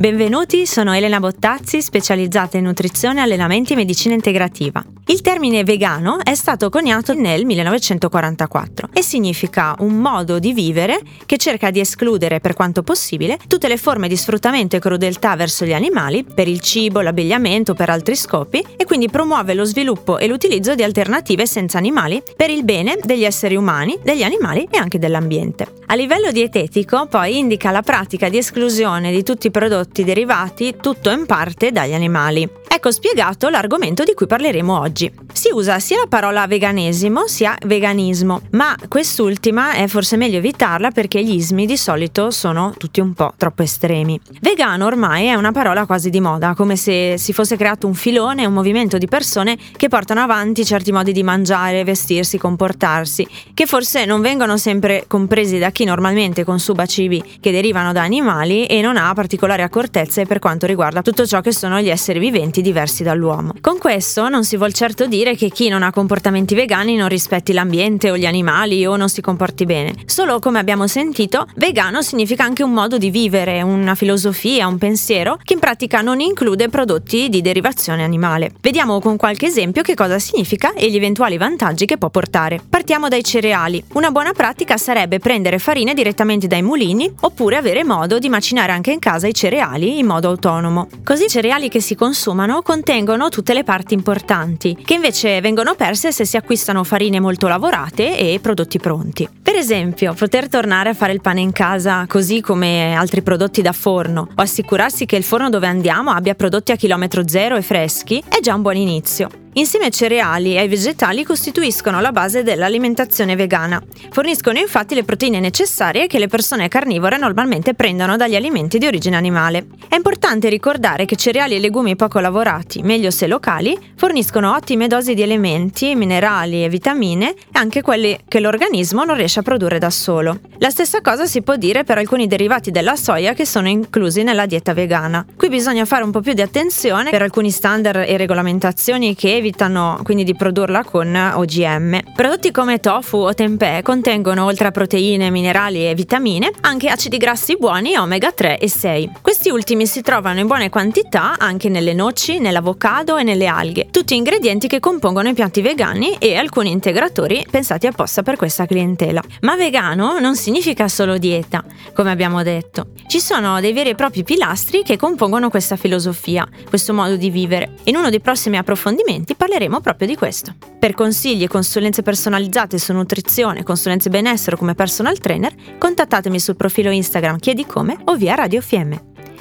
Benvenuti, sono Elena Bottazzi, specializzata in nutrizione, allenamenti e medicina integrativa. Il termine vegano è stato coniato nel 1944 e significa un modo di vivere che cerca di escludere per quanto possibile tutte le forme di sfruttamento e crudeltà verso gli animali per il cibo, l'abbigliamento, per altri scopi e quindi promuove lo sviluppo e l'utilizzo di alternative senza animali per il bene degli esseri umani, degli animali e anche dell'ambiente. A livello dietetico poi indica la pratica di esclusione di tutti i prodotti derivati, tutto in parte, dagli animali. Ecco spiegato l'argomento di cui parleremo oggi. Si usa sia la parola veganesimo sia veganismo, ma quest'ultima è forse meglio evitarla perché gli ismi di solito sono tutti un po' troppo estremi. Vegano ormai è una parola quasi di moda, come se si fosse creato un filone, un movimento di persone che portano avanti certi modi di mangiare, vestirsi, comportarsi, che forse non vengono sempre compresi da chi normalmente consuma cibi che derivano da animali e non ha particolari accortezze per quanto riguarda tutto ciò che sono gli esseri viventi diversi dall'uomo. Con questo non si vuol certo dire che chi non ha comportamenti vegani non rispetti l'ambiente o gli animali o non si comporti bene. Solo come abbiamo sentito, vegano significa anche un modo di vivere, una filosofia, un pensiero che in pratica non include prodotti di derivazione animale. Vediamo con qualche esempio che cosa significa e gli eventuali vantaggi che può portare. Partiamo dai cereali. Una buona pratica sarebbe prendere farine direttamente dai mulini oppure avere modo di macinare anche in casa i cereali in modo autonomo. Così i cereali che si consumano contengono tutte le parti importanti, che invece vengono perse se si acquistano farine molto lavorate e prodotti pronti. Per esempio, poter tornare a fare il pane in casa così come altri prodotti da forno o assicurarsi che il forno dove andiamo abbia prodotti a chilometro zero e freschi è già un buon inizio. Insieme ai cereali e ai vegetali costituiscono la base dell'alimentazione vegana. Forniscono infatti le proteine necessarie che le persone carnivore normalmente prendono dagli alimenti di origine animale. È importante ricordare che cereali e legumi poco lavorati, meglio se locali, forniscono ottime dosi di elementi, minerali e vitamine anche quelli che l'organismo non riesce a produrre da solo. La stessa cosa si può dire per alcuni derivati della soia che sono inclusi nella dieta vegana. Qui bisogna fare un po' più di attenzione per alcuni standard e regolamentazioni che evitano quindi di produrla con OGM. Prodotti come tofu o tempeh contengono oltre a proteine, minerali e vitamine anche acidi grassi buoni omega 3 e 6. Questi ultimi si trovano in buone quantità anche nelle noci, nell'avocado e nelle alghe, tutti ingredienti che compongono i piatti vegani e alcuni integratori pensati apposta per questa clientela. Ma vegano non significa solo dieta, come abbiamo detto. Ci sono dei veri e propri pilastri che compongono questa filosofia, questo modo di vivere. In uno dei prossimi approfondimenti avanti parleremo proprio di questo. Per consigli e consulenze personalizzate su nutrizione, consulenze benessere come personal trainer, contattatemi sul profilo Instagram Chiedi Come o via Radio FM.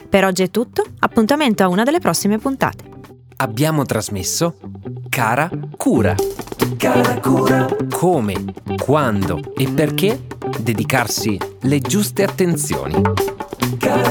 Per oggi è tutto, appuntamento a una delle prossime puntate. Abbiamo trasmesso Cara Cura. Cara Cura. Come, quando e perché dedicarsi le giuste attenzioni. Cara